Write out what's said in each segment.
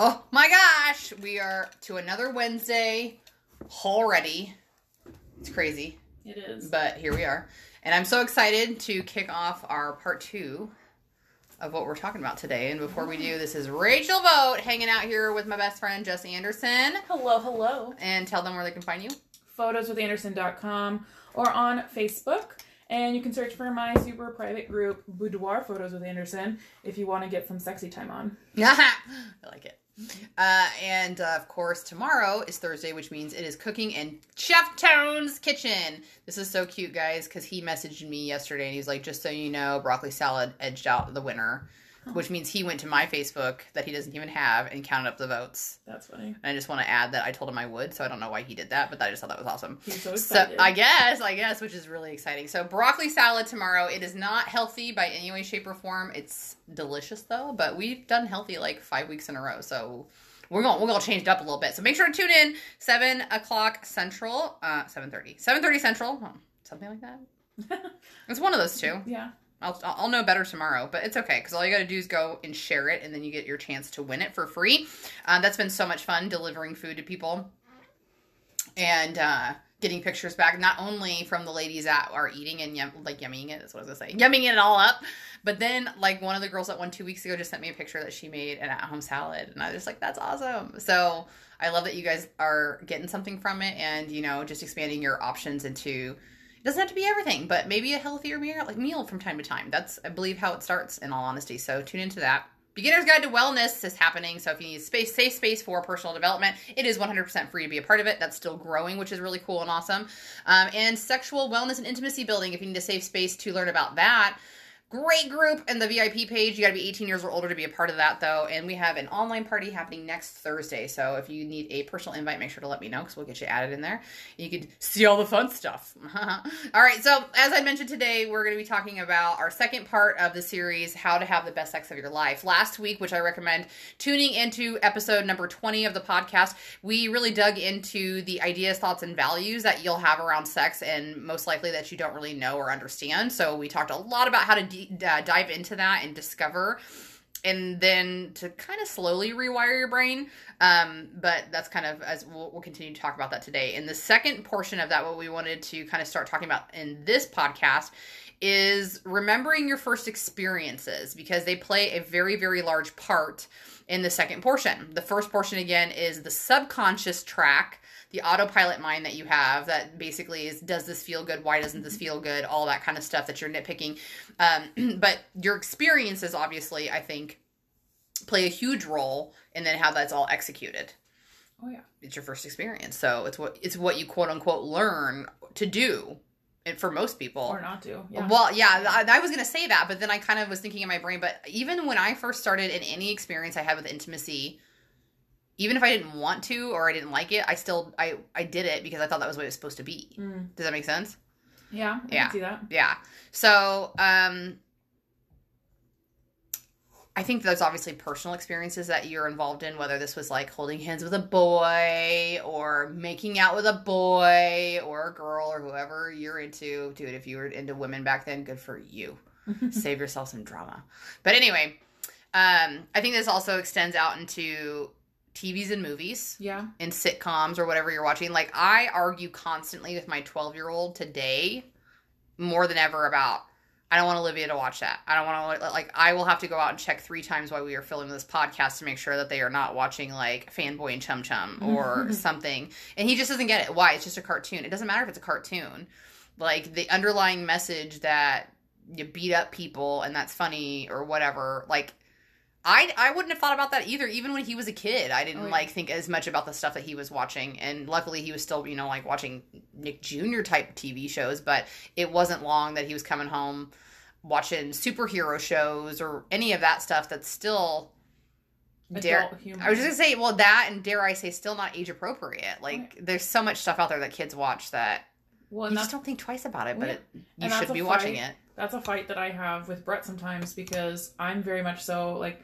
Oh my gosh, we are to another Wednesday already. It's crazy, It is. but here we are. And I'm so excited to kick off our part two of what we're talking about today. And before we do, this is Rachel Vote hanging out here with my best friend Jesse Anderson. Hello, hello. And tell them where they can find you. Photoswithanderson.com or on Facebook. And you can search for my super private group, Boudoir Photos with Anderson, if you want to get some sexy time on. I like it. Uh, and uh, of course, tomorrow is Thursday, which means it is cooking in Chef Tone's kitchen. This is so cute, guys, because he messaged me yesterday and he's like, just so you know, broccoli salad edged out the winner, which means he went to my Facebook that he doesn't even have and counted up the votes. That's funny. And I just want to add that I told him I would, so I don't know why he did that, but I just thought that was awesome. He's so excited. So. I guess, I guess, which is really exciting. So broccoli salad tomorrow. It is not healthy by any way, shape, or form. It's delicious though. But we've done healthy like five weeks in a row, so we're going we're gonna change it up a little bit. So make sure to tune in seven o'clock central, uh, seven thirty, seven thirty central, something like that. It's one of those two. yeah. I'll, I'll know better tomorrow, but it's okay because all you got to do is go and share it, and then you get your chance to win it for free. Um, that's been so much fun delivering food to people and uh, getting pictures back, not only from the ladies that are eating and yum, like yumming it. That's what I was gonna say, yumming it all up. But then, like one of the girls that won two weeks ago just sent me a picture that she made an at-home salad, and I was just like, "That's awesome!" So I love that you guys are getting something from it, and you know, just expanding your options into it doesn't have to be everything, but maybe a healthier meal, like meal from time to time. That's, I believe, how it starts. In all honesty, so tune into that. Beginner's Guide to Wellness is happening, so if you need space, safe space for personal development, it is 100% free to be a part of it. That's still growing, which is really cool and awesome. Um, and sexual wellness and intimacy building, if you need a safe space to learn about that, Great group and the VIP page. You got to be 18 years or older to be a part of that, though. And we have an online party happening next Thursday. So if you need a personal invite, make sure to let me know because we'll get you added in there. You could see all the fun stuff. all right. So as I mentioned today, we're going to be talking about our second part of the series, How to Have the Best Sex of Your Life. Last week, which I recommend tuning into episode number 20 of the podcast, we really dug into the ideas, thoughts, and values that you'll have around sex and most likely that you don't really know or understand. So we talked a lot about how to uh, dive into that and discover and then to kind of slowly rewire your brain. Um, but that's kind of as we'll, we'll continue to talk about that today. In the second portion of that what we wanted to kind of start talking about in this podcast is remembering your first experiences because they play a very very large part in the second portion. The first portion again is the subconscious track the autopilot mind that you have that basically is does this feel good why doesn't this feel good all that kind of stuff that you're nitpicking um, but your experiences obviously i think play a huge role in then how that's all executed Oh, yeah. it's your first experience so it's what it's what you quote unquote learn to do and for most people Or not to. Yeah. well, yeah, I, I was gonna say that, but then I kind of was thinking in my brain. But even when I first started in any experience I had with intimacy, even if I didn't want to or I didn't like it, I still I I did it because I thought that was what it was supposed to be. Mm. Does that make sense? Yeah. I Yeah. see that. Yeah. So, um, I think there's obviously personal experiences that you're involved in, whether this was like holding hands with a boy or making out with a boy or a girl or whoever you're into. Dude, if you were into women back then, good for you. Save yourself some drama. But anyway, um, I think this also extends out into TVs and movies yeah. And sitcoms or whatever you're watching. Like I argue constantly with my 12 year old today more than ever about I don't want Olivia to watch that. I don't want to like I will have to go out and check three times while we are filming this podcast to make sure that they are not watching like Fanboy and Chum Chum or something. And he just doesn't get it. Why? It's just a cartoon. It doesn't matter if it's a cartoon. Like the underlying message that you beat up people and that's funny or whatever. Like I I wouldn't have thought about that either. Even when he was a kid, I didn't Oh, yeah. like think as much about the stuff that he was watching. And luckily, he was still you know like watching Nick Jr. type TV shows. But it wasn't long that he was coming home watching superhero shows or any of that stuff. That's still dare. Humor. I was just gonna say, well, that and dare I say, still not age appropriate. Like, there's so much stuff out there that kids watch that well, you just don't think twice about it, but it, you should be watching it. that's a fight that I have with Brett sometimes because I'm very much so like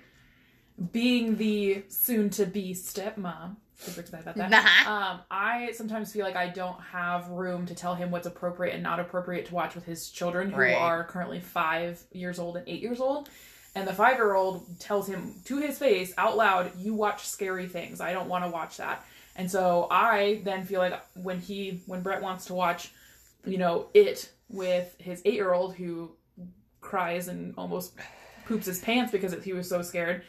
being the soon to be stepmom. Super excited about that. Nah. Um, I sometimes feel like I don't have room to tell him what's appropriate and not appropriate to watch with his children who Right. are currently five years old and eight years old. And the five year old tells him to his face out loud, You watch scary things. I don't want to watch that. And so I then feel like when he, when Brett wants to watch, you know, it with his eight year old who cries and almost poops his pants because he was so scared,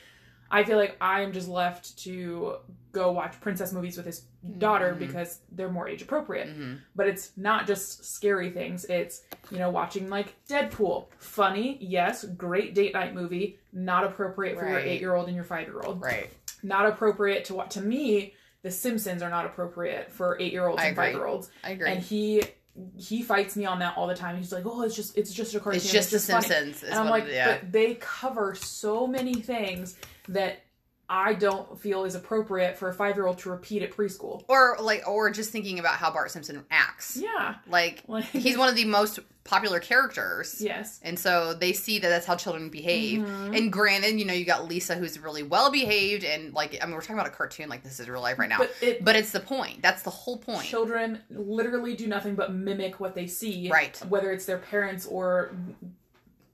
I feel like I'm just left to go watch princess movies with his daughter Mhm. because they're more age appropriate. Mhm. But it's not just scary things. It's, you know, watching like Deadpool. Funny, yes, great date night movie, not appropriate for your 8-year-old and your 5-year-old. Right. Not appropriate to what to me, The Simpsons are not appropriate for 8-year-olds I and agree. 5-year-olds. I agree. And he he fights me on that all the time. He's like, "Oh, it's just it's just a cartoon. it's just The funny." Simpsons. And I'm like, it- yeah. but they cover so many things that I don't feel is appropriate for a five year old to repeat at preschool. or like, or just thinking about how Bart Simpson acts. Yeah, Like, like he's one of the most popular characters. yes, And so they see that that's how children behave. Mhm. And granted, you know, you got Lisa who's really well behaved and like I mean we're talking about a cartoon like this is real life right now. But, it, but it's the point. That's the whole point. children literally do nothing but mimic what they see, Right. Whether it's their parents or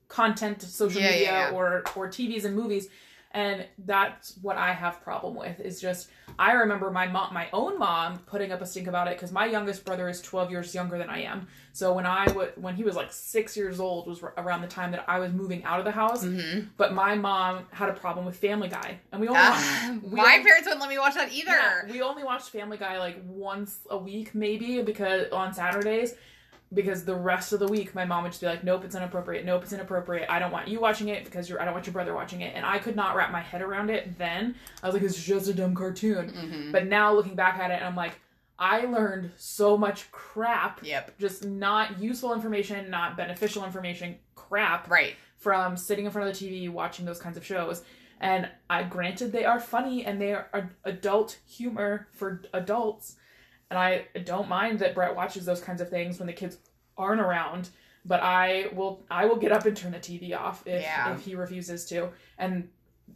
content, social Yeah, yeah, media, yeah. or or TVs and movies. And that's what I have problem with is just I remember my mom, my own mom, putting up a stink about it because my youngest brother is twelve years younger than I am. So when I when he was like six years old was r- around the time that I was moving out of the house. Mhm. But my mom had a problem with Family Guy, and we only Ah, watched, we my only- parents wouldn't let me watch that either. yeah, we only watched Family Guy like once a week, maybe because on Saturdays. Because the rest of the week, my mom would just be like, "Nope, it's inappropriate. Nope, it's inappropriate. I don't want you watching it because you're. I don't want your brother watching it." And I could not wrap my head around it. Then I was like, "It's just a dumb cartoon." Mhm. But now looking back at it, I'm like, I learned so much crap, Yep. just not useful information, not beneficial information, crap Right. from sitting in front of the TV watching those kinds of shows. And I granted they are funny and they are adult humor for adults. And I don't mind that Brett watches those kinds of things when the kids aren't around. But I will I will get up and turn the TV off if, Yeah. if he refuses to. And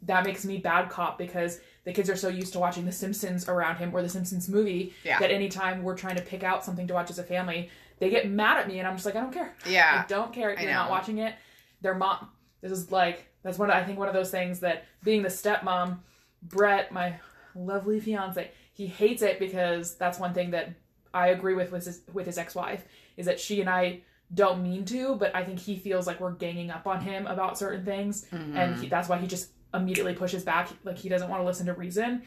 that makes me bad cop because the kids are so used to watching The Simpsons around him or The Simpsons movie Yeah. that anytime we're trying to pick out something to watch as a family, they get mad at me and I'm just like, I don't care. Yeah. I don't care. You're not watching it. Their mom. This is like that's one. Of, I think one of those things that being the stepmom, Brett, my lovely fiance, he hates it because that's one thing that I agree with with his with his ex wife is that she and I don't mean to, but I think he feels like we're ganging up on him about certain things, Mhm. and he, that's why he just immediately pushes back. Like he doesn't want to listen to reason.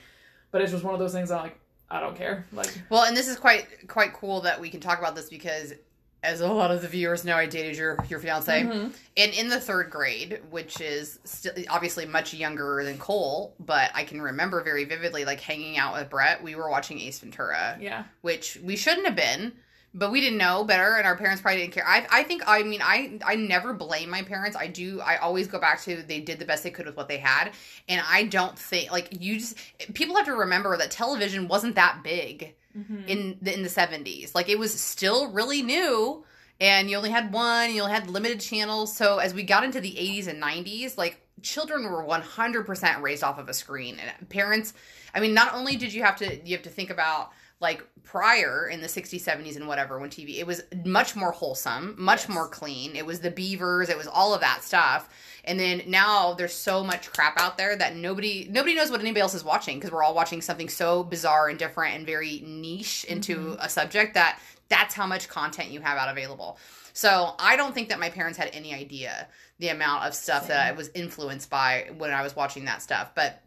But it's just one of those things that like I don't care. Like Well, and this is quite quite cool that we can talk about this because, as a lot of the viewers know, I dated your your fiance, mhm. and in the third grade, which is still obviously much younger than Cole, but I can remember very vividly, like hanging out with Brett. We were watching Ace Ventura, yeah, which we shouldn't have been. But we didn't know better, and our parents probably didn't care. I, I think, I mean, I, I never blame my parents. I do, I always go back to they did the best they could with what they had, and I don't think like you just people have to remember that television wasn't that big Mhm. in the in the 70s like it was still really new and you only had one you only had limited channels. So as we got into the 80s and 90s like children were 100% raised off of a screen. And parents i mean not only did you have to you have to think about like prior in the 60s 70s and whatever when tv it was much more wholesome much Yes. more clean. It was the beavers it was all of that stuff and then now there's so much crap out there that nobody nobody knows what anybody else is watching because we're all watching something so bizarre and different and very niche into Mhm. a subject that that's how much content you have out available. So I don't think that my parents had any idea the amount of stuff that I was influenced by when I was watching that stuff. But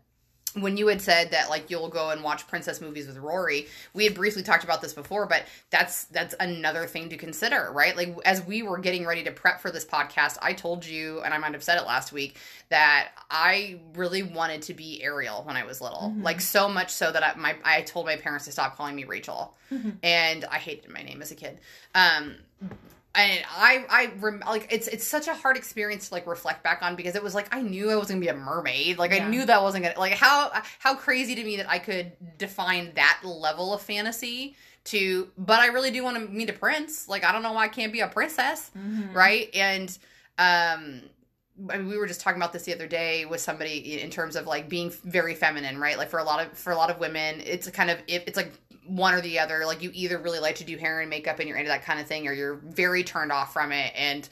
when you had said that like you'll go and watch princess movies with Rory, we had briefly talked about this before, but that's that's another thing to consider, right? Like as we were getting ready to prep for this podcast, I told you and I might have said it last week that I really wanted to be Ariel when I was little. Mhm. Like so much so that I, my I told my parents to stop calling me Rachel. Mhm. And I hated my name as a kid. Um and I, I rem- like it's it's such a hard experience to like reflect back on because it was like I knew I was gonna be a mermaid, like I knew that wasn't gonna like how how crazy to me that I could define that level of fantasy to, but I really do want to meet a prince. Like I don't know why I can't be a princess Mhm. right and um I mean, we were just talking about this the other day with somebody in terms of like being very feminine, right? Like for a lot of for a lot of women, it's a kind of it's like one or the other. Like you either really like to do hair and makeup and you're into that kind of thing, or you're very turned off from it. And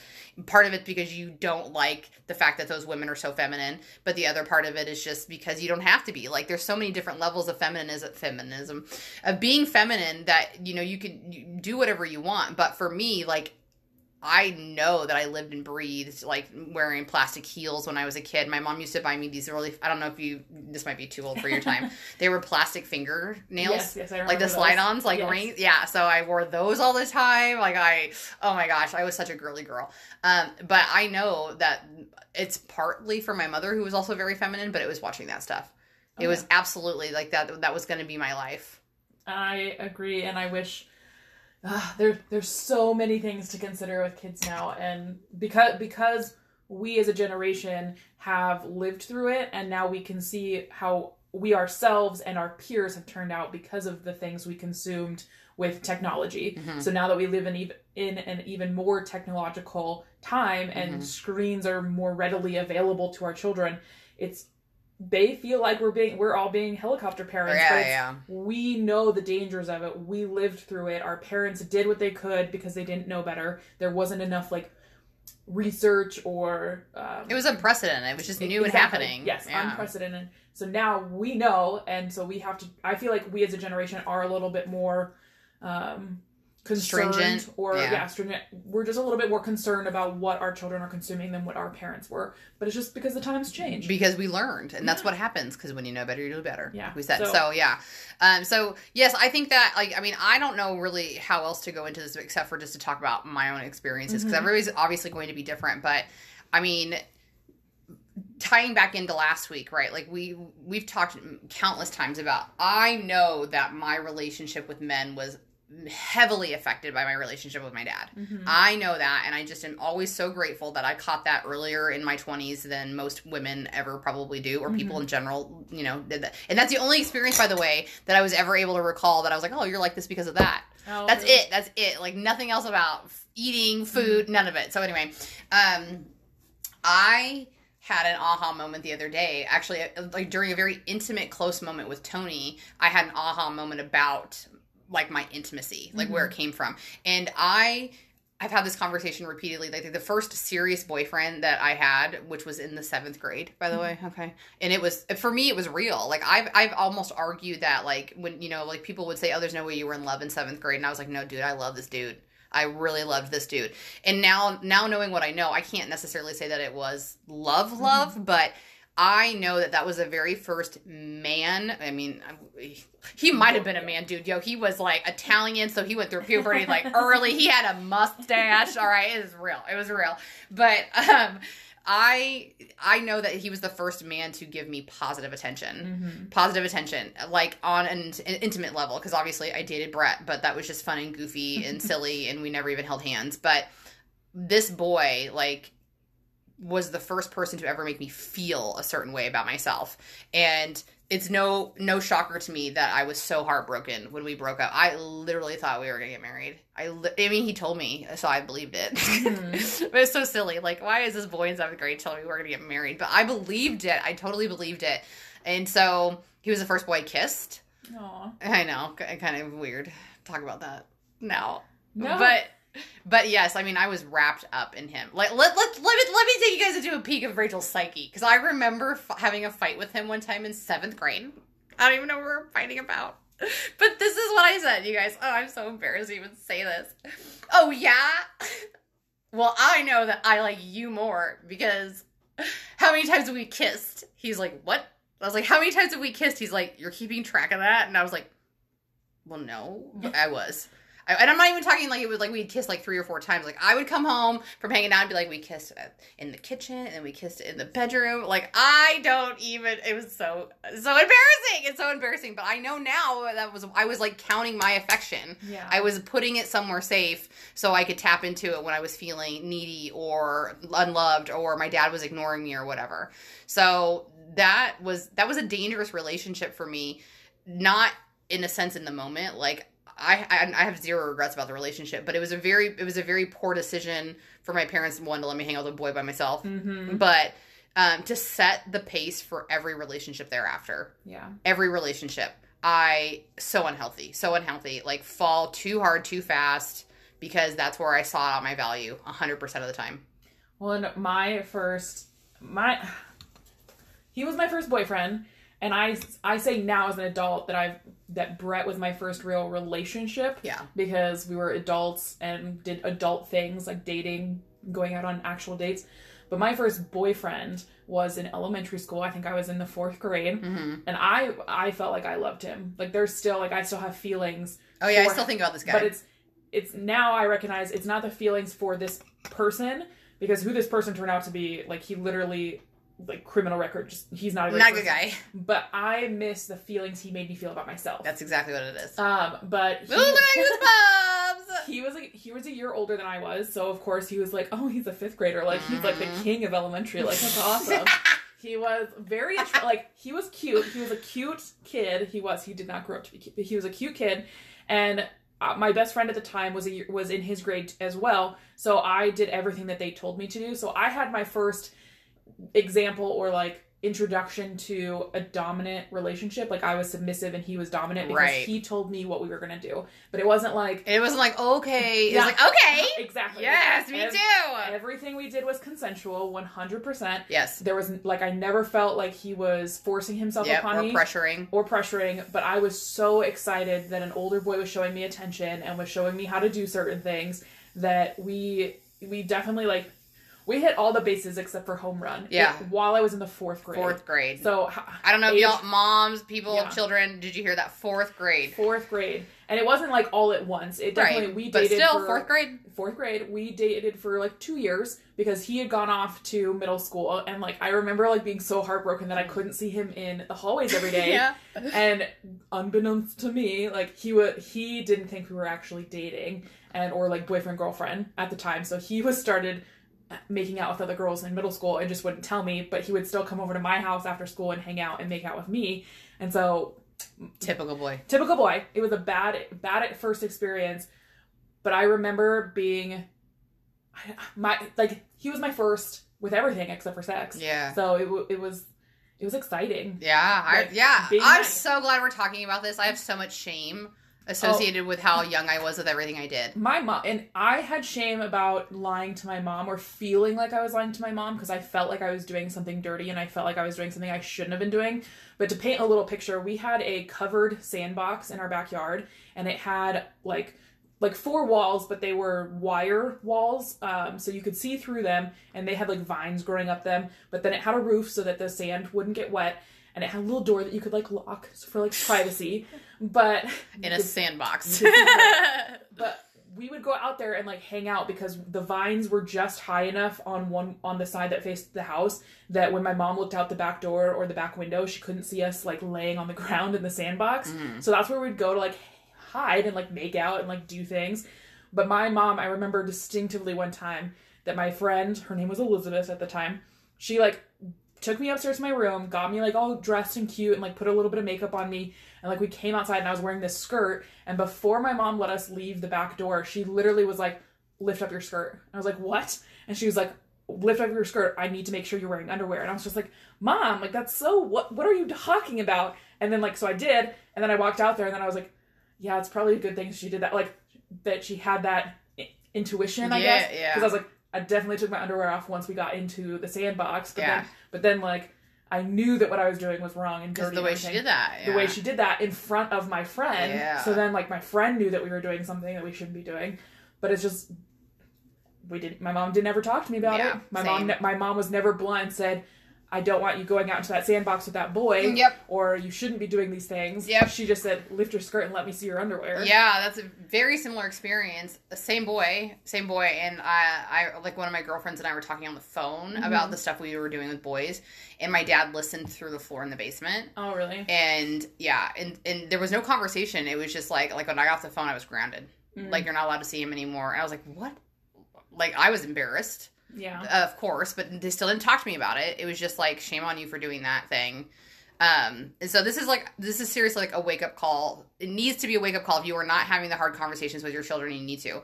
part of it's because you don't like the fact that those women are so feminine, but the other part of it is just because you don't have to be. Like there's so many different levels of feminism, feminism, of being feminine that you know you can do whatever you want. But for me, like I know that I lived and breathed like wearing plastic heels when I was a kid. My mom used to buy me these really I don't know if you this might be too old for your time. they were plastic fingernails. Yes, yes, I like the slide-ons, like Yes. rings. Yeah, so I wore those all the time. Like I oh my gosh, I was such a girly girl. Um but I know that it's partly for my mother who was also very feminine, but it was watching that stuff. It Oh, was absolutely like that that was going to be my life. I agree, and I wish uh, there there's so many things to consider with kids now, and because because we as a generation have lived through it, and now we can see how we ourselves and our peers have turned out because of the things we consumed with technology. Mhm. So now that we live in even in an even more technological time, and Mhm. screens are more readily available to our children, it's they feel like we're being we're all being helicopter parents, Yeah, but yeah. we know the dangers of it. We lived through it. Our parents did what they could because they didn't know better. There wasn't enough like research or um, It was unprecedented. It was just new and happening. Yes, Yeah. unprecedented. So now we know, and so we have to. I feel like we as a generation are a little bit more um, concerned, Stringent, or yeah. yeah. stringent. We're just a little bit more concerned about what our children are consuming than what our parents were. But it's just because the times change. because we learned and that's Yeah. what happens because when you know better you do better Yeah. we said so, So- yeah um so yes i think that like i mean i don't know really how else to go into this except for just to talk about my own experiences because Mhm. everybody's obviously going to be different but i mean tying back into last week right like we we've talked countless times about i know that my relationship with men was heavily affected by my relationship with my dad Mhm. I know that, and I just am always so grateful that I caught that earlier in my 20s than most women ever probably do, or people in general, you know, did that. And that's the only experience, by the way, that I was ever able to recall that I was like, oh, you're like this because of that. Oh, That's really? it. That's it. Like nothing else about eating, food, none of it. So, anyway, um, I had an aha moment the other day. Actually, uh, like during a very intimate, close moment with Tony, I had an aha moment about like my intimacy, like where it mm-hmm. came from. And I I've had this conversation repeatedly. Like the first serious boyfriend that I had, which was in the seventh grade, by the mm-hmm. way. Okay, and it was for me, it was real. Like I've I've almost argued that like when you know like people would say, oh, there's no way you were in love in seventh grade, and I was like, no, dude, I love this dude. I really loved this dude. And now now knowing what I know, I can't necessarily say that it was love love, mm-hmm. but I know that that was the very first man. I mean, he might have been a man, dude. Yo, he was like Italian, so he went through puberty like early. He had a mustache. All right, it was real. It was real. But um, I I know that he was the first man to give me positive attention, Mhm. positive attention, like on an, an intimate level. Because obviously I dated Brett, but that was just fun and goofy and silly, and we never even held hands. But this boy, like was the first person to ever make me feel a certain way about myself and it's no no shocker to me that I was so heartbroken when we broke up. I literally thought we were gonna get married. I, li- I mean, he told me, so I believed it. Mhm. but it's so silly. Like, why is this boy in seventh grade telling me we're gonna get married? But I believed it. I totally believed it. And so he was the first boy I kissed. Aw. I know, kind of weird. Talk about that now. No. But but yes, I mean I was wrapped up in him. Like let let let me let me take you guys into a peek of Rachel's psyche because I remember f- having a fight with him one time in seventh grade. I don't even know what we were fighting about. But this is what I said, you guys. Oh, I'm so embarrassed to even say this. Oh yeah. Well, I know that I like you more because how many times have we kissed? He's like, what? I was like, how many times have we kissed? He's like, you're keeping track of that, and I was like, well, no, I was. I, and I'm not even talking like it was like we'd kiss like three or four times. Like I would come home from hanging out and be like, we kissed in the kitchen and then we kissed in the bedroom. Like I don't even. It was so so embarrassing. It's so embarrassing. But I know now that was I was like counting my affection. yeah. I was putting it somewhere safe so I could tap into it when I was feeling needy or unloved or my dad was ignoring me or whatever. So that was that was a dangerous relationship for me, not in a sense in the moment. Like I, I I have zero regrets about the relationship, but it was a very it was a very poor decision for my parents one to let me hang out with a boy by myself, Mm-hmm. but um, to set the pace for every relationship thereafter. Yeah. Every relationship, I so unhealthy, so unhealthy. Like fall too hard, too fast, because that's where I saw out my value hundred percent of the time. Well, and my first, my, he was my first boyfriend, and I, I say now as an adult that I've that Brett was my first real relationship Yeah, because we were adults and did adult things like dating, going out on actual dates. But my first boyfriend was in elementary school. I think I was in the fourth grade, hmm and I I felt like I loved him. Like there's still like I still have feelings Oh yeah, I still think about this guy. but it's it's now I recognize it's not the feelings for this person because who this person turned out to be like he literally like criminal record just he's not a great not a good guy. but I miss the feelings he made me feel about myself. That's exactly what it is. um but he, Ooh, look at goosebumps. he was like he was a year older than I was, so of course he was like, oh, he's a fifth grader, like he's like the Mhm. king of elementary, like that's awesome. He was very attr- like he was cute. He was a cute kid. He was. He did not grow up to be cute. But he was a cute kid, and uh, my best friend at the time was a, was in his grade as well. So I did everything that they told me to do. So I had my first example or like introduction to a dominant relationship. Like I was submissive and he was dominant because Right. he told me what we were gonna do. But it wasn't like It wasn't like okay. It Yeah. was like okay. exactly. Yes, me Ev- too. Everything we did was consensual, one hundred percent. Yes. There was like I never felt like he was forcing himself Yep. upon Or me pressuring. or pressuring, but I was so excited that an older boy was showing me attention and was showing me how to do certain things that we we definitely like we hit all the bases except for home run. Yeah. It- while I was in the fourth grade. Fourth grade. So I don't know if age- y'all moms, people, Yeah. children, did you hear that? Fourth grade. fourth grade, and it wasn't like all at once. It definitely right. we but still, for, fourth grade. fourth grade we dated for like two years because he had gone off to middle school and like i remember like being so heartbroken that i mm. couldn't see him in the hallways every day Yeah. and unbeknownst to me like he would he didn't think we were actually dating and or like boyfriend girlfriend at the time so he was started making out with other girls in middle school and just wouldn't tell me but he would still come over to my house after school and hang out and make out with me and so Typical boy. typical boy. It was a bad, bad at first experience, but I remember being my like he was my first with everything except for sex. Yeah. So it it was it was exciting. Yeah. I, yeah. I'm so glad we're talking about this. I have so much shame associated with how young I was with everything I did. My mom and I had shame about lying to my mom or feeling like I was lying to my mom because I felt like I was doing something dirty and I felt like I was doing something I shouldn't have been doing. But to paint a little picture, we had a covered sandbox in our backyard and it had like like four walls, but they were wire walls, um, so you could see through them, and they had like vines growing up them. But then it had a roof so that the sand wouldn't get wet, and it had a little door that you could like lock for like privacy. But In a sandbox. but we would go out there and like hang out because the vines were just high enough on one on the side that faced the house that when my mom looked out the back door or the back window she couldn't see us like laying on the ground in the sandbox Mhm. so that's where we'd go to like hide and like make out and like do things but my mom i remember distinctively one time that my friend her name was elizabeth at the time she like took me upstairs to my room got me like all dressed and cute and like put a little bit of makeup on me and like we came outside and I was wearing this skirt and before my mom let us leave the back door, she literally was like, "Lift up your skirt." And I was like, "What?" And she was like, "Lift up your skirt. I need to make sure you're wearing underwear." And I was just like, "Mom, like that's so what what are you talking about?" And then like so I did, and then I walked out there and then I was like, "Yeah, it's probably a good thing she did that like that she had that intuition, I Yeah, guess." yeah. Because I was like, I definitely took my underwear off once we got into the sandbox, but Yeah. then but then like I knew that what I was doing was wrong and dirty. the way she did that. the way she did that in front of my friend. Yeah. So then, like, my friend knew that we were doing something that we shouldn't be doing, but it's just we didn't. My mom didn't ever talk to me about Yeah, it. My same. mom, my mom was never blunt and said, "I don't want you going out into that sandbox with that boy." Yep. Or you shouldn't be doing these things. Yep. She just said, "Lift your skirt and let me see your underwear." Yeah, that's a very similar experience. Same boy, same boy, and I, I like one of my girlfriends and I were talking on the phone Mm-hmm. about the stuff we were doing with boys, and my dad listened through the floor in the basement, Oh, really? and yeah, and and there was no conversation. It was just like like when I got off the phone, I was grounded. Mm. Like you're not allowed to see him anymore. And I was like, what? Like I was embarrassed, Yeah. of course, but they still didn't talk to me about it. It was just like shame on you for doing that thing. Um, and so this is like this is seriously like a wake up call. It needs to be a wake up call if you are not having the hard conversations with your children. You need to.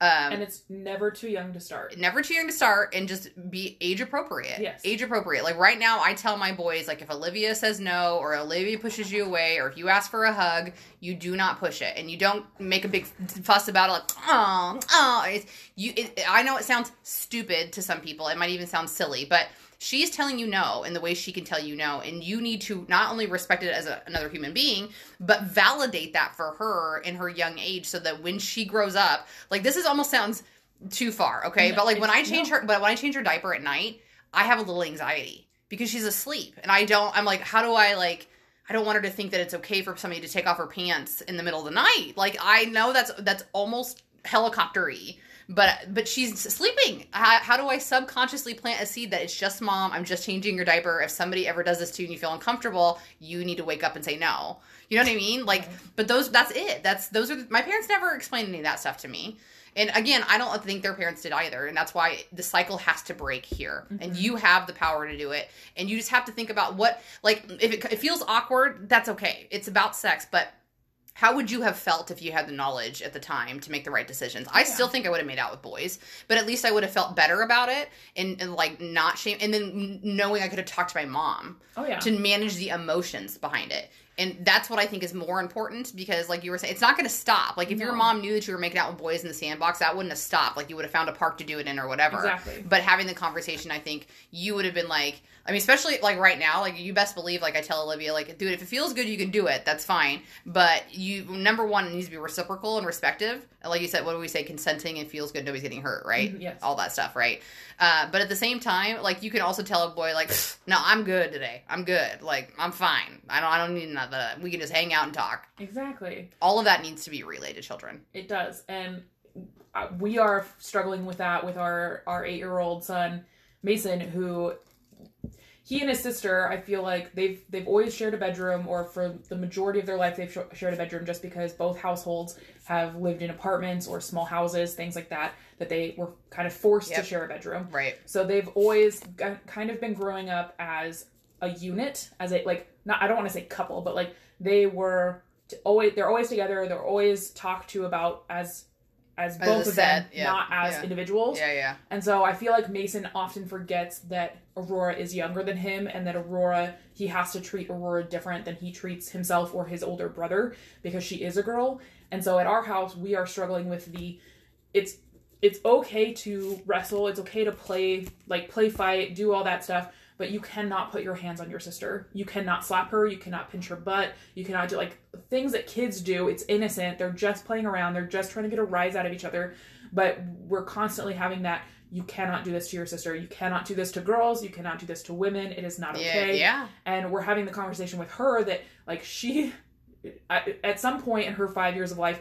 Um, and it's never too young to start. never too young to start and just be age appropriate. Yes. Age appropriate. Like right now, I tell my boys, like if Olivia says no or Olivia pushes you away or if you ask for a hug, you do not push it and you don't make a big fuss about it. Like oh oh, it's, you. It, I know it sounds stupid to some people. It might even sound silly, but she's telling you no in the way she can tell you no and you need to not only respect it as a, another human being but validate that for her in her young age so that when she grows up like this is almost sounds too far okay No, but like when i change no. her but when i change her diaper at night i have a little anxiety because she's asleep and i don't i'm like how do i like I don't want her to think that it's okay for somebody to take off her pants in the middle of the night. Like I know that's that's almost helicoptery, but but she's sleeping. How, how do I subconsciously plant a seed that it's just mom? I'm just changing your diaper. If somebody ever does this to you and you feel uncomfortable, you need to wake up and say no. You know what I mean? Like, but those that's it. That's those are the, my parents never explained any of that stuff to me. And again, I don't think their parents did either. And that's why the cycle has to break here. And Mhm. you have the power to do it. And you just have to think about what, like, if it, it feels awkward, that's okay. It's about sex. But how would you have felt if you had the knowledge at the time to make the right decisions? I Yeah. still think I would have made out with boys, but at least I would have felt better about it and, and like not shame. And then knowing I could have talked to my mom Oh yeah. to manage the emotions behind it. And that's what I think is more important because, like you were saying, it's not going to stop. Like, if your mom knew that you were making out with boys in the sandbox, that wouldn't have stopped. Like, you would have found a park to do it in or whatever. Exactly. But having the conversation, I think you would have been like, I mean, especially like right now, like you best believe, like I tell Olivia, like, dude, if it feels good, you can do it. That's fine. But you, number one, it needs to be reciprocal and respective. And like you said, what do we say? Consenting and feels good, nobody's getting hurt, right? Mhm, yes. All that stuff, right? Uh, but at the same time, like you can also tell a boy, like, no, I'm good today. I'm good. Like, I'm fine. I don't, I don't need none that. We can just hang out and talk. Exactly. All of that needs to be relayed to children. It does, and uh, we are struggling with that with our our eight year old son Mason, who he and his sister. I feel like they've they've always shared a bedroom, or for the majority of their life, they've sh- shared a bedroom, just because both households have lived in apartments or small houses, things like that, that they were kind of forced Yep. to share a bedroom. Right. So they've always g- kind of been growing up as a unit, as a like not I don't want to say couple, but like they were always they're always together. They're always talked to about as as As both of them, yeah, not as yeah. individuals. Yeah, yeah. And so I feel like Mason often forgets that Aurora is younger than him and that Aurora, he has to treat Aurora different than he treats himself or his older brother because she is a girl. And so at our house, we are struggling with the it's it's okay to wrestle, it's okay to play like play fight, do all that stuff, but you cannot put your hands on your sister. You cannot slap her, you cannot pinch her butt, you cannot do like things that kids do. It's innocent. They're just playing around, they're just trying to get a rise out of each other but we're constantly having that you cannot do this to your sister you cannot do this to girls you cannot do this to women it is not okay Yeah, yeah. and we're having the conversation with her that like she at some point in her five years of life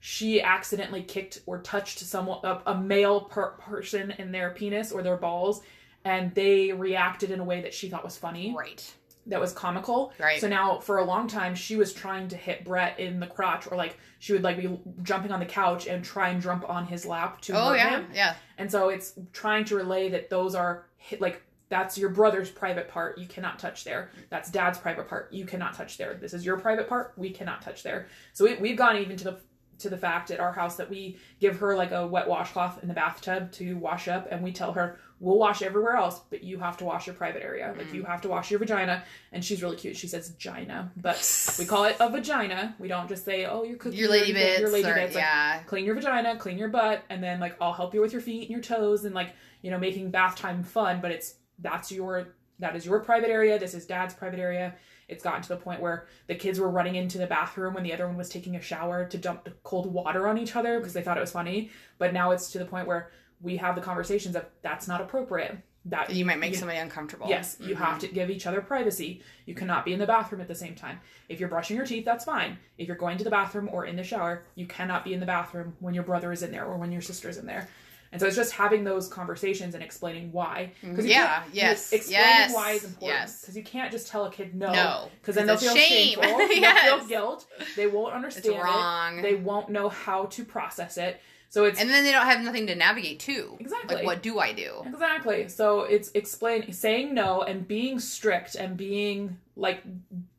she accidentally kicked or touched someone a, a male per- person in their penis or their balls and they reacted in a way that she thought was funny Right. that was comical. Right. So now for a long time she was trying to hit Brett in the crotch or like she would like be jumping on the couch and try and jump on his lap to Oh hurt yeah, him. yeah. And so it's trying to relay that those are hit like that's your brother's private part. You cannot touch there. That's dad's private part. You cannot touch there. This is your private part. We cannot touch there. So we, we've gone even to the to the fact at our house that we give her like a wet washcloth in the bathtub to wash up, and we tell her we'll wash everywhere else, but you have to wash your private area. Like Mm. you have to wash your vagina. And she's really cute. She says gina, but we call it a vagina. We don't just say oh your cookie, Your lady or bits, your lady or, bits. Like, yeah. clean your vagina, clean your butt, and then like I'll help you with your feet and your toes and like, you know, making bath time fun, but it's that's your that is your private area. This is dad's private area. It's gotten to the point where the kids were running into the bathroom when the other one was taking a shower to dump cold water on each other because they thought it was funny. But now it's to the point where we have the conversations of that's not appropriate. That You might make you- somebody uncomfortable. Yes, you Mhm. have to give each other privacy. You cannot be in the bathroom at the same time. If you're brushing your teeth, that's fine. If you're going to the bathroom or in the shower, you cannot be in the bathroom when your brother is in there or when your sister is in there. And so it's just having those conversations and explaining why. Because Yeah, yes, explaining yes, why is important. yes. Because you can't just tell a kid no. No, Because then they'll feel shame. shameful. Yes. They'll feel guilt. They won't understand It's wrong. it. They won't know how to process it. So it's And then they don't have nothing to navigate to. Exactly. Like, what do I do? Exactly. So it's explain saying no and being strict and being like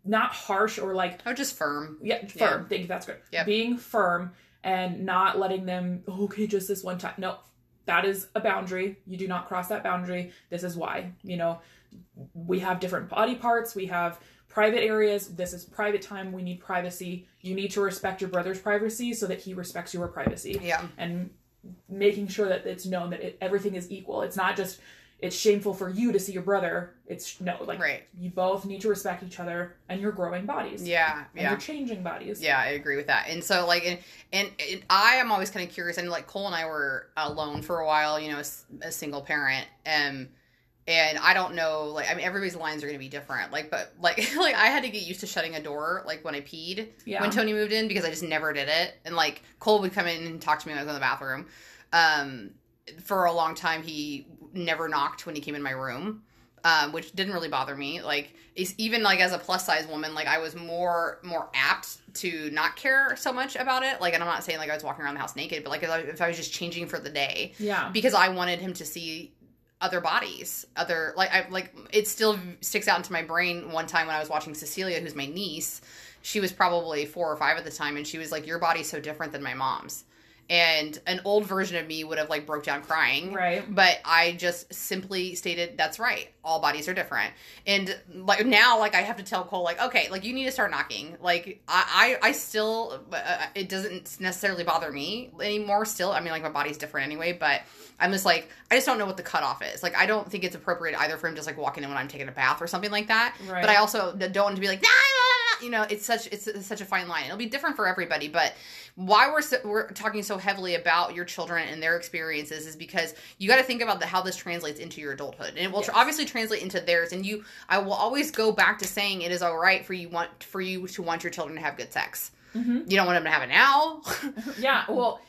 not harsh or like Oh, just firm. yeah firm. Thank you. That's good. Yeah. Being firm and not letting them oh, okay just this one time. No, that is a boundary. You do not cross that boundary. This is why. You know, we have different body parts. We have private areas. This is private time. We need privacy. You need to respect your brother's privacy so that he respects your privacy Yeah. and making sure that it's known that it, everything is equal. It's not just it's shameful for you to see your brother. It's no like Right. you both need to respect each other and your growing bodies. Yeah. And Yeah. you're changing bodies. Yeah, I agree with that. And so, like, and, and, and I am always kind of curious. And like Cole and I were alone for a while, you know, as a single parent, um, and I don't know, like, I mean, everybody's lines are going to be different. Like, but like, like I had to get used to shutting a door, like when I peed Yeah. when Tony moved in because I just never did it. And like Cole would come in and talk to me when I was in the bathroom. Um, for a long time, he never knocked when he came in my room. Um, which didn't really bother me. Like, even like as a plus size woman, like I was more more apt to not care so much about it. Like, and I'm not saying like I was walking around the house naked, but like if I, if I was just changing for the day, Yeah. because I wanted him to see other bodies, other like I like it still sticks out into my brain. One time when I was watching Cecilia, who's my niece, she was probably four or five at the time, and she was like, "Your body's so different than my mom's." And an old version of me would have like broke down crying, Right. But I just simply stated, "That's right. All bodies are different." And like now, like I have to tell Cole, like, okay, like you need to start knocking. Like I, I, I still, uh, it doesn't necessarily bother me anymore. Still, I mean, like my body's different anyway, but I'm just like, I just don't know what the cutoff is. Like, I don't think it's appropriate either for him just like walking in when I'm taking a bath or something like that. Right. But I also don't want to be like, nah, nah, nah, nah. You know, it's such it's, it's such a fine line. It'll be different for everybody, but why we're so, we're talking so heavily about your children and their experiences is because you got to think about the, how this translates into your adulthood, and it will Yes. obviously translate into theirs. And you, I will always go back to saying it is all right for you want for you to want your children to have good sex. Mhm. You don't want them to have it now. Yeah. Well,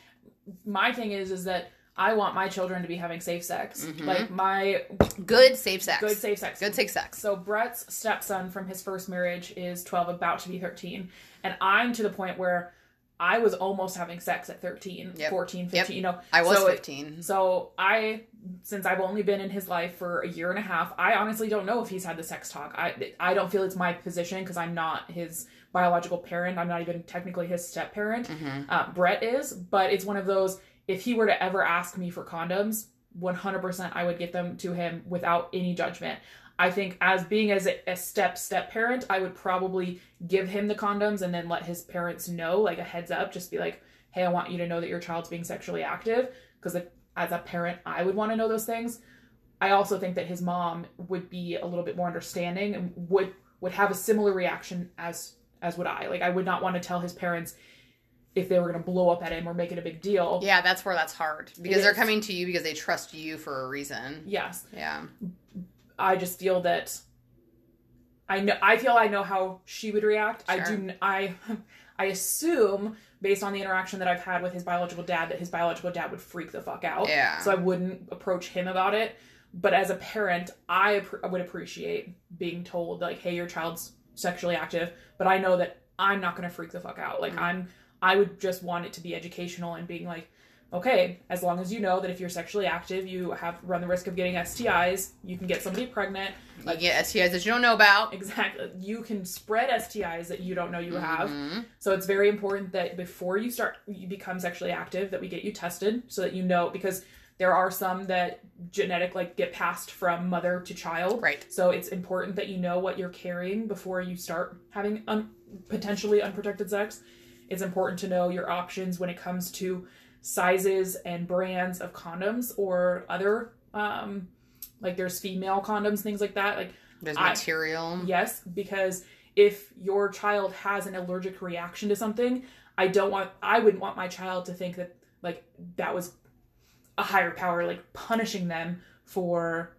my thing is, is that I want my children to be having safe sex. Mhm. Like my good safe sex. good safe sex. Good safe sex. So Brett's stepson from his first marriage is 12, about to be 13. And I'm to the point where I was almost having sex at 13, Yep. 14, 15, you know. I was so it- 15. So I, since I've only been in his life for a year and a half, I honestly don't know if he's had the sex talk. I I don't feel it's my position because I'm not his biological parent. I'm not even technically his step parent. Mhm. Uh, Brett is, but it's one of those. If he were to ever ask me for condoms, 100% I would get them to him without any judgment. I think as being as a, a step step parent, I would probably give him the condoms and then let his parents know, like a heads up, just be like, "Hey, I want you to know that your child's being sexually active." Because as a parent, I would want to know those things. I also think that his mom would be a little bit more understanding and would would have a similar reaction as as would I. Like I would not want to tell his parents if they were going to blow up at him or make it a big deal. Yeah, that's where that's hard because It they're is. coming to you because they trust you for a reason. Yes. Yeah. I just feel that I know I feel I know how she would react. I do I I assume based on the interaction that I've had with his biological dad that his biological dad would freak the fuck out. Yeah. So I wouldn't approach him about it. But as a parent, I appre- would appreciate being told like, "Hey, your child's sexually active," but I know that I'm not going to freak the fuck out. Like Mhm. I'm I would just want it to be educational and being like, "Okay, as long as you know that if you're sexually active, you have run the risk of getting STIs, you can get somebody pregnant, Like get STIs that you don't know about. Exactly. You can spread STIs that you don't know you have. Mhm. So it's very important that before you start you become sexually active that we get you tested so that you know because there are some that genetic like get passed from mother to child. Right. So it's important that you know what you're carrying before you start having un- potentially unprotected sex. It's important to know your options when it comes to sizes and brands of condoms or other um like there's female condoms things like that like There's I- material. Yes, because if your child has an allergic reaction to something, I don't want I wouldn't want my child to think that like that was a higher power like punishing them for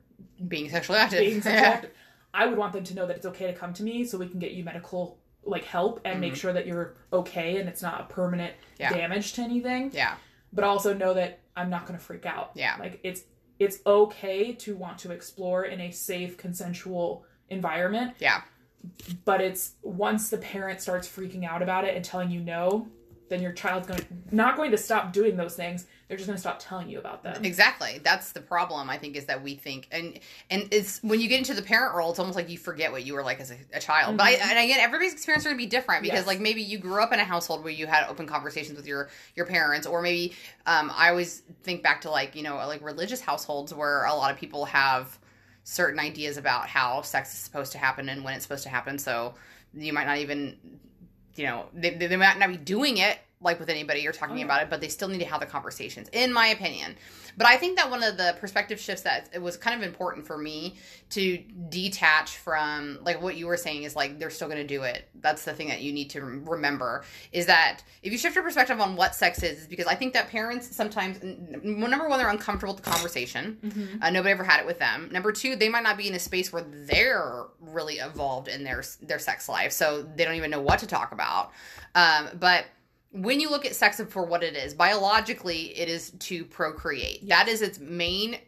Being sexually active. being sexually active. I would want them to know that it's okay to come to me so we can get you medical like help and make mm-hmm. sure that you're okay and it's not a permanent Yeah. damage to anything. yeah. But also know that I'm not going to freak out. Yeah. Like it's it's okay to want to explore in a safe consensual environment Yeah. but it's once the parent starts freaking out about it and telling you no then your child's going not going to stop doing those things. They're just going to stop telling you about them. Exactly. That's the problem. I think is that we think, and and it's when you get into the parent role, it's almost like you forget what you were like as a, a child. But I, and again, everybody's experience are going to be different because, Yes. like, maybe you grew up in a household where you had open conversations with your your parents, or maybe um, I always think back to like you know like religious households where a lot of people have certain ideas about how sex is supposed to happen and when it's supposed to happen. So you might not even you know they, they might not be doing it like with anybody you're talking Oh, yeah. about it but they still need to have the conversations in my opinion but i think that one of the perspective shifts that it was kind of important for me to detach from like what you were saying is like they're still going to do it that's the thing that you need to remember is that if you shift your perspective on what sex is is because i think that parents sometimes number one they're uncomfortable with the conversation Mm-hmm. uh, nobody ever had it with them. Number two, they might not be in a space where they're really evolved in their their sex life, so they don't even know what to talk about. Um, but when you look at sex for what it is, biologically, it is to procreate. That is its main.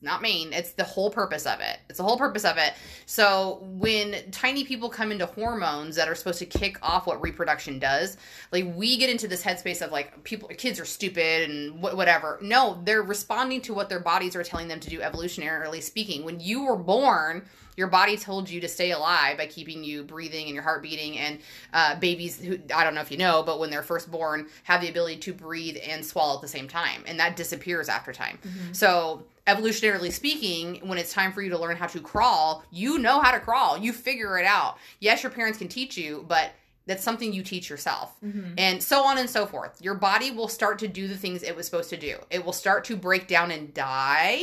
Not main, it's the whole purpose of it. It's the whole purpose of it. So, when tiny people come into hormones that are supposed to kick off what reproduction does, like we get into this headspace of like people kids are stupid and wh- whatever. No they're responding to what their bodies are telling them to do evolutionarily speaking. When you were born your body told you to stay alive by keeping you breathing and your heart beating and uh, babies who i don't know if you know but when they're first born have the ability to breathe and swallow at the same time. And that disappears after time. So evolutionarily speaking when it's time for you to learn how to crawl you know how to crawl. You figure it out. Yes your parents can teach you but that's something you teach yourself. And so on and so forth. Your body will start to do the things it was supposed to do. It will start to break down and die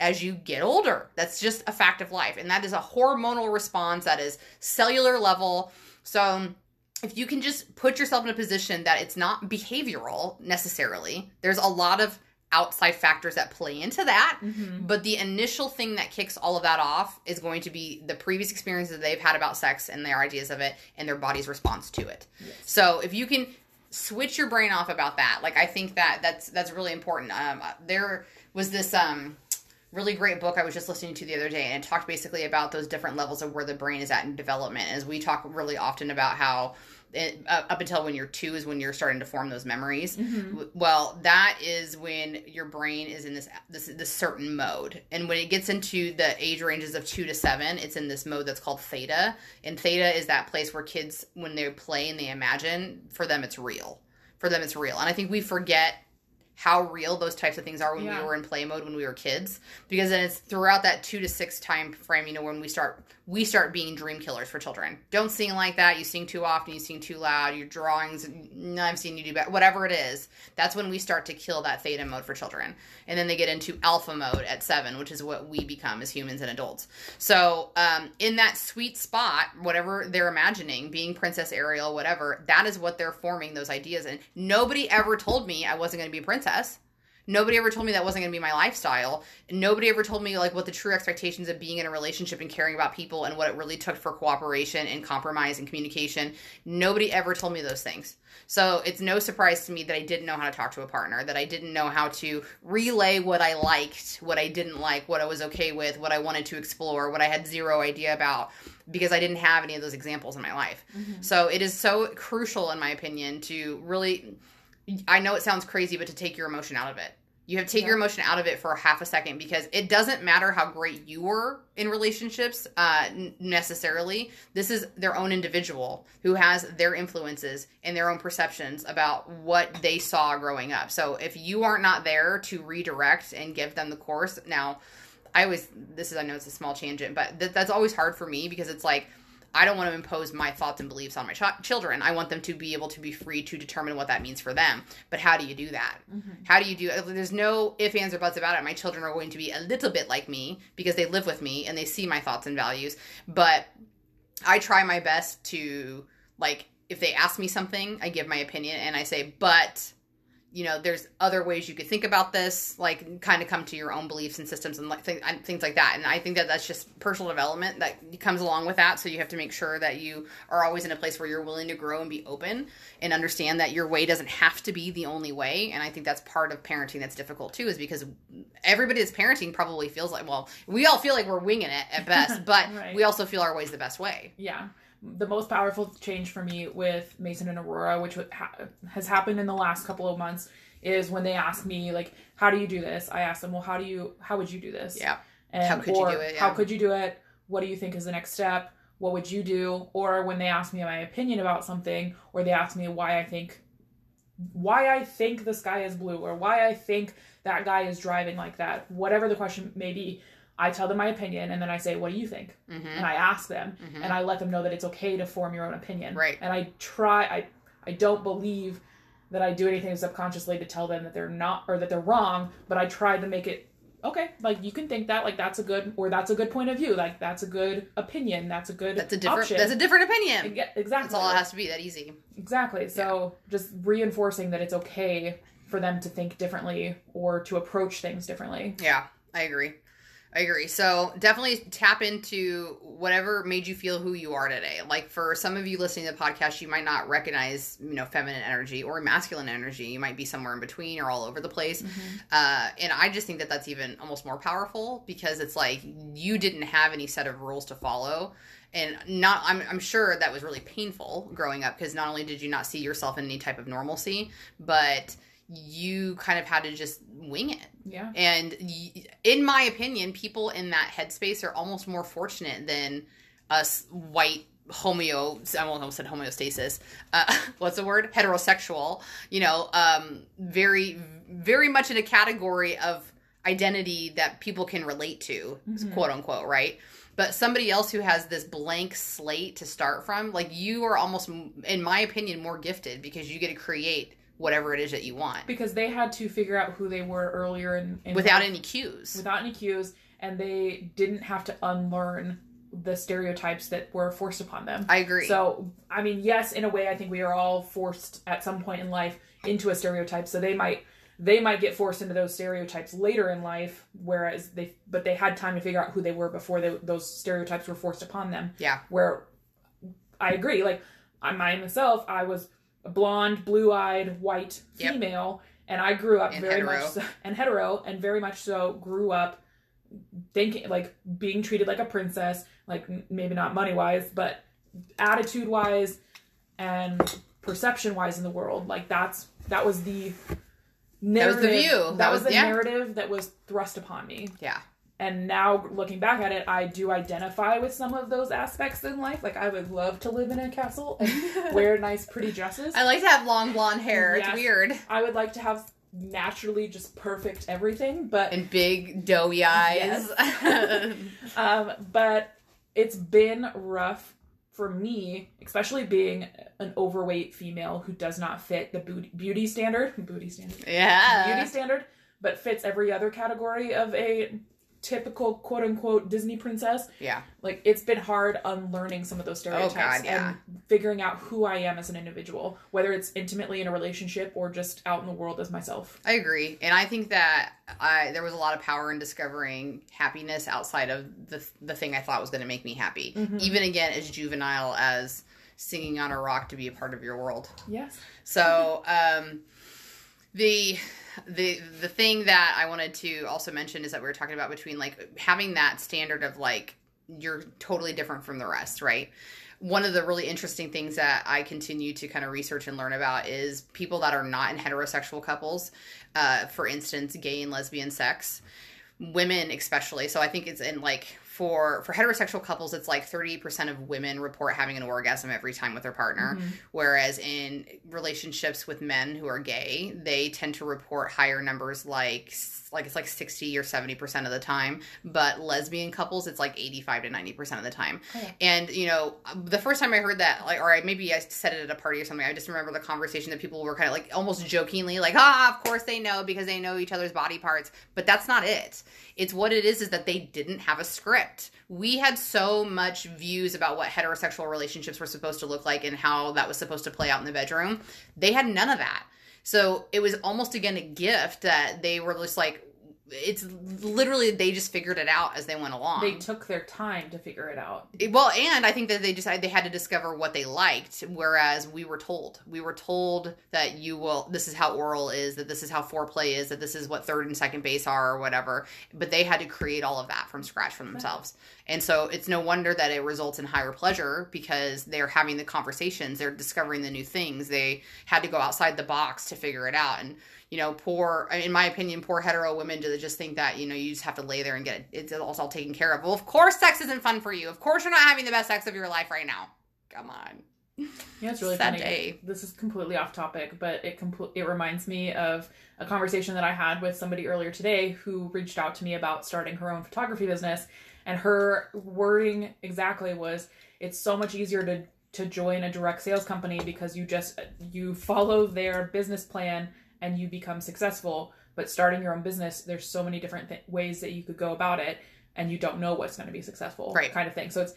as you get older. That's just a fact of life. And that is a hormonal response that is cellular level. So um, if you can just put yourself in a position that it's not behavioral necessarily there's a lot of outside factors that play into that Mm-hmm. but the initial thing that kicks all of that off is going to be the previous experiences that they've had about sex and their ideas of it and their body's response to it. So if you can switch your brain off about that, like I think that that's that's really important. Um, there was this um really great book I was just listening to the other day, and it talked basically about those different levels of where the brain is at in development. As we talk really often about how uh, up until when you're two is when you're starting to form those memories. Mm-hmm. W- Well, that is when your brain is in this this this certain mode, and when it gets into the age ranges of two to seven, it's in this mode that's called theta. And theta is that place where kids, when they play and they imagine, for them it's real. For them, it's real, and I think we forget how real those types of things are when Yeah. we were in play mode when we were kids. Because then it's throughout that two to six time frame you know when we start we start being dream killers for children. Don't sing like that. You sing too often. You sing too loud. Your drawings i've seen you do better. Whatever it is that's when we start to kill that theta mode for children. And then they get into alpha mode at seven which is what we become as humans and adults. So um, in that sweet spot whatever they're imagining being princess ariel whatever that is what they're forming those ideas and nobody ever told me i wasn't going to be a princess Nobody ever told me that wasn't going to be my lifestyle. Nobody ever told me like what the true expectations of being in a relationship and caring about people and what it really took for cooperation and compromise and communication. Nobody ever told me those things. So it's no surprise to me that I didn't know how to talk to a partner, that I didn't know how to relay what I liked, what I didn't like, what I was okay with, what I wanted to explore, what I had zero idea about because I didn't have any of those examples in my life. Mm-hmm. So it is so crucial in my opinion to really I know it sounds crazy, but to take your emotion out of it. You have to take your emotion out of it for half a second because it doesn't matter how great you were in relationships uh, necessarily. This is their own individual who has their influences and their own perceptions about what they saw growing up. So if you are not there to redirect and give them the course, now I always this is I know it's a small tangent, but th- that's always hard for me because it's like I don't want to impose my thoughts and beliefs on my ch- children. I want them to be able to be free to determine what that means for them. But how do you do that? Mm-hmm. How do you do? Uh, there's no ifs, ands, or buts about it. My children are going to be a little bit like me because they live with me and they see my thoughts and values. But I try my best to like if they ask me something, I give my opinion and I say, but you know, there's other ways you could think about this, like kind of come to your own beliefs and systems and like th- and things like that. And I think that that's just personal development that comes along with that. So you have to make sure that you are always in a place where you're willing to grow and be open and understand that your way doesn't have to be the only way. And I think that's part of parenting that's difficult too, is because everybody that's parenting probably feels like, well, we all feel like we're winging it at best, but Right. we also feel our way's the best way. Yeah. The most powerful change for me with Mason and Aurora, which ha- has happened in the last couple of months, is when they ask me like, "How do you do this?" I ask them, "Well, how do you? How would you do this?" Yeah. And, How could you do it? Yeah. How could you do it? What do you think is the next step? What would you do? Or when they ask me my opinion about something, or they ask me why I think why I think the sky is blue, or why I think that guy is driving like that, whatever the question may be, I tell them my opinion and then I say, What do you think? Mm-hmm. And I ask them Mhm. and I let them know that it's okay to form your own opinion. Right. And I try I I don't believe that I do anything subconsciously to tell them that they're not or that they're wrong, but I try to make it okay, like you can think that, like that's a good or that's a good point of view, like that's a good opinion, that's a good That's a different. option. That's a different opinion. Exa- exactly. That's all it has to be. That easy. Exactly. So just reinforcing that it's okay for them to think differently or to approach things differently. Yeah, I agree. I agree. So definitely tap into whatever made you feel who you are today. Like for some of you listening to the podcast, you might not recognize, you know, feminine energy or masculine energy. You might be somewhere in between or all over the place. Uh, and I just think that that's even almost more powerful because it's like you didn't have any set of rules to follow. And not, I'm, I'm sure that was really painful growing up because not only did you not see yourself in any type of normalcy, but you kind of had to just wing it. Yeah. And in my opinion, people in that headspace are almost more fortunate than us white homeo I almost said homeostasis. Uh, what's the word? Heterosexual. You know, um, very very much in a category of identity that people can relate to, Mhm. quote unquote, right? But somebody else who has this blank slate to start from, like you are almost, in my opinion, more gifted because you get to create whatever it is that you want Because they had to figure out who they were earlier in, in without life any cues. without any cues and they didn't have to unlearn the stereotypes that were forced upon them. I agree. So, I mean, yes, in a way I think we are all forced at some point in life into a stereotype. So they might they might get forced into those stereotypes later in life whereas they but they had time to figure out who they were before they, those stereotypes were forced upon them. yeah, where I agree. Like I myself, I was a blonde, blue-eyed, white Yep. female, and I grew up And very hetero. much so, and hetero, and very much so grew up thinking like being treated like a princess, like maybe not money-wise, but attitude-wise and perception-wise in the world. Like that's that was the That was the narrative. view. That, That was, was- the yeah. narrative that was thrust upon me yeah, and now looking back at it i do identify with some of those aspects in life. Like i would love to live in a castle and wear nice pretty dresses. I like to have long blonde hair. Yes. It's weird. I would like to have naturally just perfect everything but and big doughy eyes. um but it's been rough for me especially being an overweight female who does not fit the beauty, beauty standard. Beauty standard. Yeah, beauty standard, but fits every other category of a typical quote unquote Disney princess. yeah, Like it's been hard unlearning some of those stereotypes Oh, God, yeah. and figuring out who I am as an individual, whether it's intimately in a relationship or just out in the world as myself. I agree, and I think that I there was a lot of power in discovering happiness outside of the the thing I thought was going to make me happy. Mhm. Even again, as juvenile as singing on a rock to be a part of your world. Yes. So um, the the the thing that I wanted to also mention is that we were talking about between like having that standard of like you're totally different from the rest, right? One of the really interesting things that I continue to kind of research and learn about is people that are not in heterosexual couples, uh, for instance, gay and lesbian sex, women especially. So I think it's in like for for heterosexual couples, it's like thirty percent of women report having an orgasm every time with their partner. Mhm. Whereas in relationships with men who are gay, they tend to report higher numbers, like like it's like sixty or seventy percent of the time. But lesbian couples, it's like eighty five to ninety percent of the time. Okay. And you know, the first time I heard that, like, or I, maybe I said it at a party or something. I just remember the conversation that people were kind of like almost jokingly, like, "Ah, of course they know because they know each other's body parts." But that's not it. It's what it is is that they didn't have a script. We had so much views about what heterosexual relationships were supposed to look like and how that was supposed to play out in the bedroom. They had none of that. So it was almost again a gift that they were just like, it's literally they just figured it out as they went along. They took their time to figure it out. Well, and I think that they decided they had to discover what they liked, whereas we were told. We were told that you will, this is how oral is, that this is how foreplay is, that this is what third and second base are, or whatever. But they had to create all of that from scratch for themselves. And so it's no wonder that it results in higher pleasure because they're having the conversations, they're discovering the new things. They had to go outside the box to figure it out. And you know, poor, in my opinion, poor hetero women to just think that, you know, you just have to lay there and get it. It's all, taken care of. Well, of course, sex isn't fun for you. Of course, you're not having the best sex of your life right now. Come on. Yeah, it's really Sad funny. day. This is completely off topic, but it compl- it reminds me of a conversation that I had with somebody earlier today who reached out to me about starting her own photography business, and her wording exactly was, "It's so much easier to to join a direct sales company because you just you follow their business plan and you become successful. But starting your own business, there's so many different th- ways that you could go about it, and you don't know what's going to be successful, Right. Kind of thing. So it's,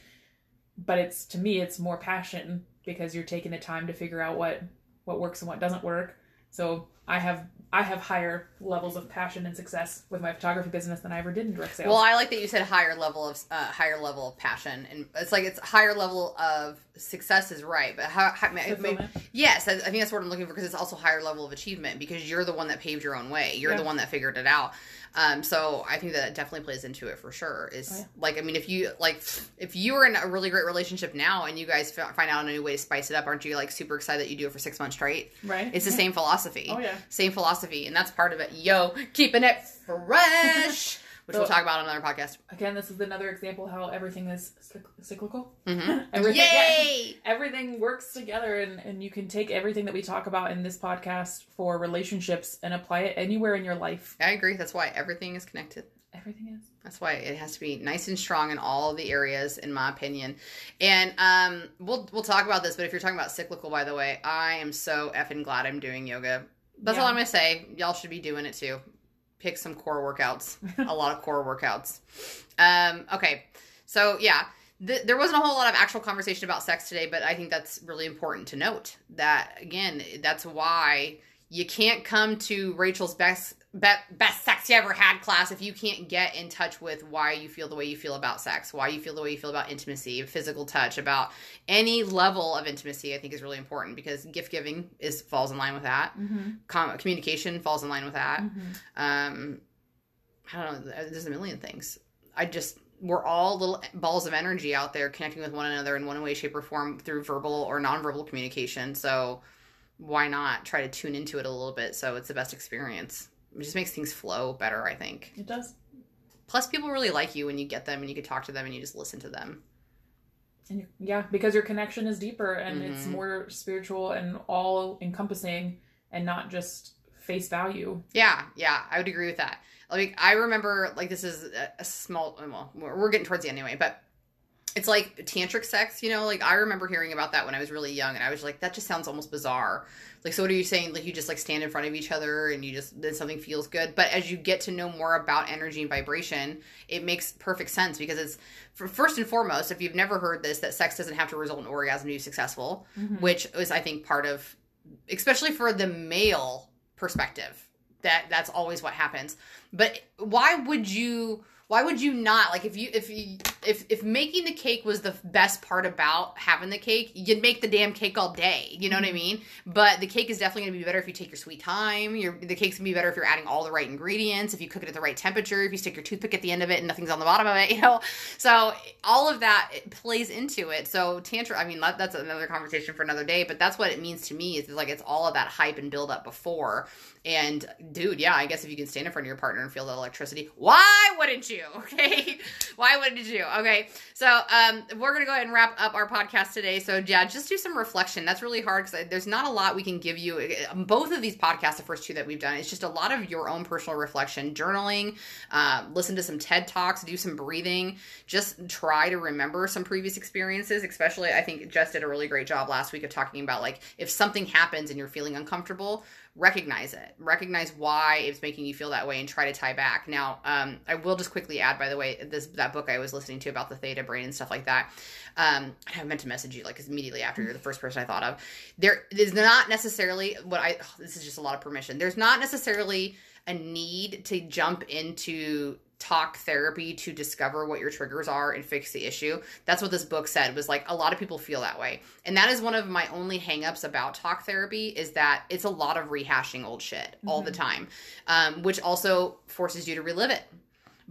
but it's to me, it's more passion because you're taking the time to figure out what what works and what doesn't work. So I have I have higher levels of passion and success with my photography business than I ever did in direct sales. Well, I like that you said higher level of uh, higher level of passion, and it's like it's higher level of success is right, but how, how Fulfillment. yes, I, I think that's what I'm looking for because it's also higher level of achievement because you're the one that paved your own way, you're Yeah. the one that figured it out. Um, so I think that definitely plays into it for sure. Is Oh, yeah. like I mean, if you like, if you are in a really great relationship now and you guys fi- find out a new way to spice it up, aren't you like super excited that you do it for six months straight? right? It's the same philosophy. Oh yeah. Same philosophy, and that's part of it. Yo, keeping it fresh, which we'll talk about on another podcast. Again, this is another example how everything is cyc- cyclical. hmm Everything, Yay! everything works together, and, and you can take everything that we talk about in this podcast for relationships and apply it anywhere in your life. I agree. That's why everything is connected. Everything is. That's why it has to be nice and strong in all the areas, in my opinion. And um, we'll we'll talk about this. But if you're talking about cyclical, by the way, I am so effing glad I'm doing yoga. That's all I'm gonna say. Y'all should be doing it too. Pick some core workouts. a lot of core workouts. Um, okay, so yeah. Th- there wasn't a whole lot of actual conversation about sex today, but I think that's really important to note. That again, that's why you can't come to Rachel's best be- best sex you ever had class if you can't get in touch with why you feel the way you feel about sex, why you feel the way you feel about intimacy, physical touch, about any level of intimacy. I think is really important because gift giving is falls in line with that. Mm-hmm. Com- communication falls in line with that Mm-hmm. um i don't know there's a million things i just we're all little balls of energy out there connecting with one another in one way shape or form through verbal or nonverbal communication so why not try to tune into it a little bit so it's the best experience it just makes things flow better i think It does. plus people really like you when you get them and you can talk to them and you just listen to them And yeah, because your connection is deeper and it's Mhm. more spiritual and all encompassing and not just face value. Yeah, yeah, I would agree with that. Like I remember, like this is a, a small. Well, we're, we're getting towards the end anyway, but it's like tantric sex. You know, like I remember hearing about that when I was really young, and I was like, that just sounds almost bizarre. Like, so what are you saying? Like you just like stand in front of each other and you just then something feels good. But as you get to know more about energy and vibration, it makes perfect sense because it's for, first and foremost, if you've never heard this, that sex doesn't have to result in orgasm to be successful Mhm. which is I think part of especially for the male perspective that that's always what happens but why would you why would you not like if you if you if if making the cake was the best part about having the cake you'd make the damn cake all day you know what i mm-hmm. mean? But the cake is definitely going to be better if you take your sweet time your the cake's going to be better if you're adding all the right ingredients if you cook it at the right temperature if you stick your toothpick at the end of it and nothing's on the bottom of it you know? So all of that it plays into it. So tantra i mean that, that's another conversation for another day but that's what it means to me is like it's all of that hype and build up before. And dude yeah i guess if you can stand in front of your partner and feel that electricity why wouldn't you? Okay? Why wouldn't you okay so um we're gonna go ahead and wrap up our podcast today. So yeah just do some reflection. That's really hard because there's not a lot we can give you. Both of these podcasts the first two that we've done it's just a lot of your own personal reflection journaling uh, listen to some ted talks do some breathing. Just try to remember some previous experiences especially i think jess did a really great job last week of talking about like if something happens and you're feeling uncomfortable recognize it recognize why it's making you feel that way and try to tie back now um, i will just quickly add by the way this that book i was listening to about the theta brain and stuff like that. Um, I meant to message you like immediately after you're the first person I thought of. There is not necessarily what I. Oh, this is just a lot of permission. There's not necessarily a need to jump into talk therapy to discover what your triggers are and fix the issue. That's what this book said was like a lot of people feel that way. And that is one of my only hangups about talk therapy is that it's a lot of rehashing old shit mm-hmm. all the mm-hmm. time, um, which also forces you to relive it.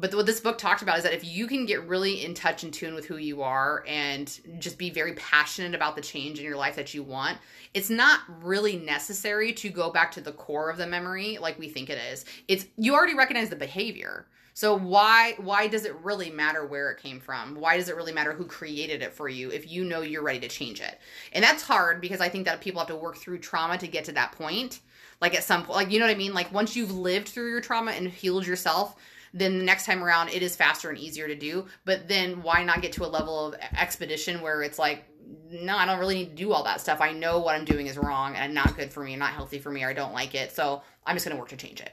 But what this book talked about is that if you can get really in touch and tune with who you are and just be very passionate about the change in your life that you want, it's not really necessary to go back to the core of the memory like we think it is. It's you already recognize the behavior. So why why does it really matter where it came from? Why does it really matter who created it for you if you know you're ready to change it? And that's hard because I think that people have to work through trauma to get to that point. Like at some point, like you know what I mean? Like once you've lived through your trauma and healed yourself, then the next time around it is faster and easier to do. But then why not get to a level of expedition where it's like no, I don't really need to do all that stuff. I know what I'm doing is wrong and not good for me, not healthy for me, or I don't like it. So I'm just going to work to change it.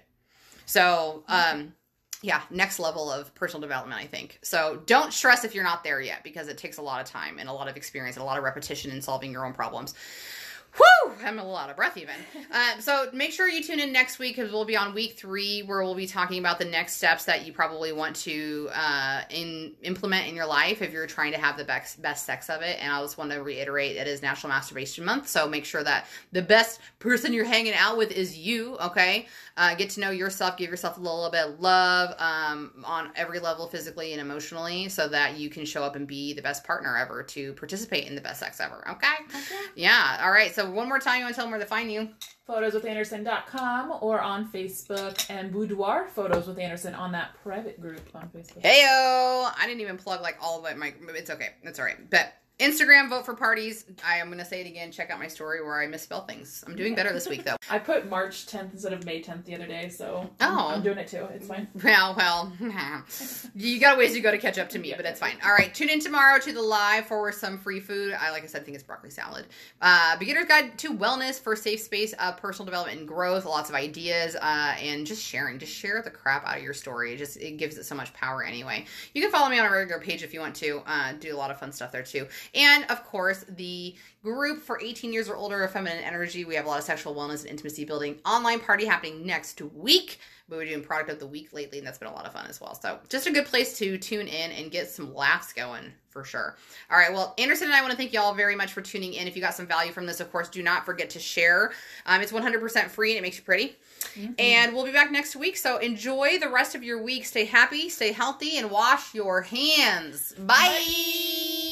So, um, yeah, next level of personal development, I think. So don't stress if you're not there yet because it takes a lot of time and a lot of experience and a lot of repetition in solving your own problems. Whew, I'm a little out of breath even. Uh, so make sure you tune in next week because we'll be on week three where we'll be talking about the next steps that you probably want to uh, in implement in your life if you're trying to have the best best sex of it. And I just want to reiterate it is National Masturbation Month, so make sure that the best person you're hanging out with is you. Okay, uh, get to know yourself, give yourself a little bit of love um, on every level, physically and emotionally, so that you can show up and be the best partner ever to participate in the best sex ever. Okay. okay. Yeah. All right. So one more time, you want to tell them where to find you? Photoswithanderson.com or on Facebook and Boudoir Photos with Anderson on that private group on Facebook. Heyo! I didn't even plug like all of it. My, it's okay. It's all right. But Instagram, vote for parties. I am going to say it again. Check out my story where I misspell things. I'm doing better this week, though. I put March 10th instead of May 10th the other day, so oh. I'm doing it too. It's fine. Well, well, you got ways to go to catch up to me, but it's fine. All right, tune in tomorrow to the live for some free food. I, like I said, I think it's broccoli salad. Uh, Beginner's Guide to Wellness for safe space, uh, personal development and growth. Lots of ideas uh, and just sharing. Just share the crap out of your story. It just it gives it so much power anyway. You can follow me on a regular page if you want to. Uh, do a lot of fun stuff there too. And of course, the group for 18 years or older of feminine energy. We have a lot of sexual wellness and intimacy building online party happening next week. But we're doing product of the week lately, and that's been a lot of fun as well. So just a good place to tune in and get some laughs going for sure. All right. Well, Anderson and I want to thank you all very much for tuning in. If you got some value from this, of course, do not forget to share. Um, it's 100% free and it makes you pretty. Mm-hmm. And we'll be back next week. So enjoy the rest of your week. Stay happy, stay healthy, and wash your hands. Bye. Bye.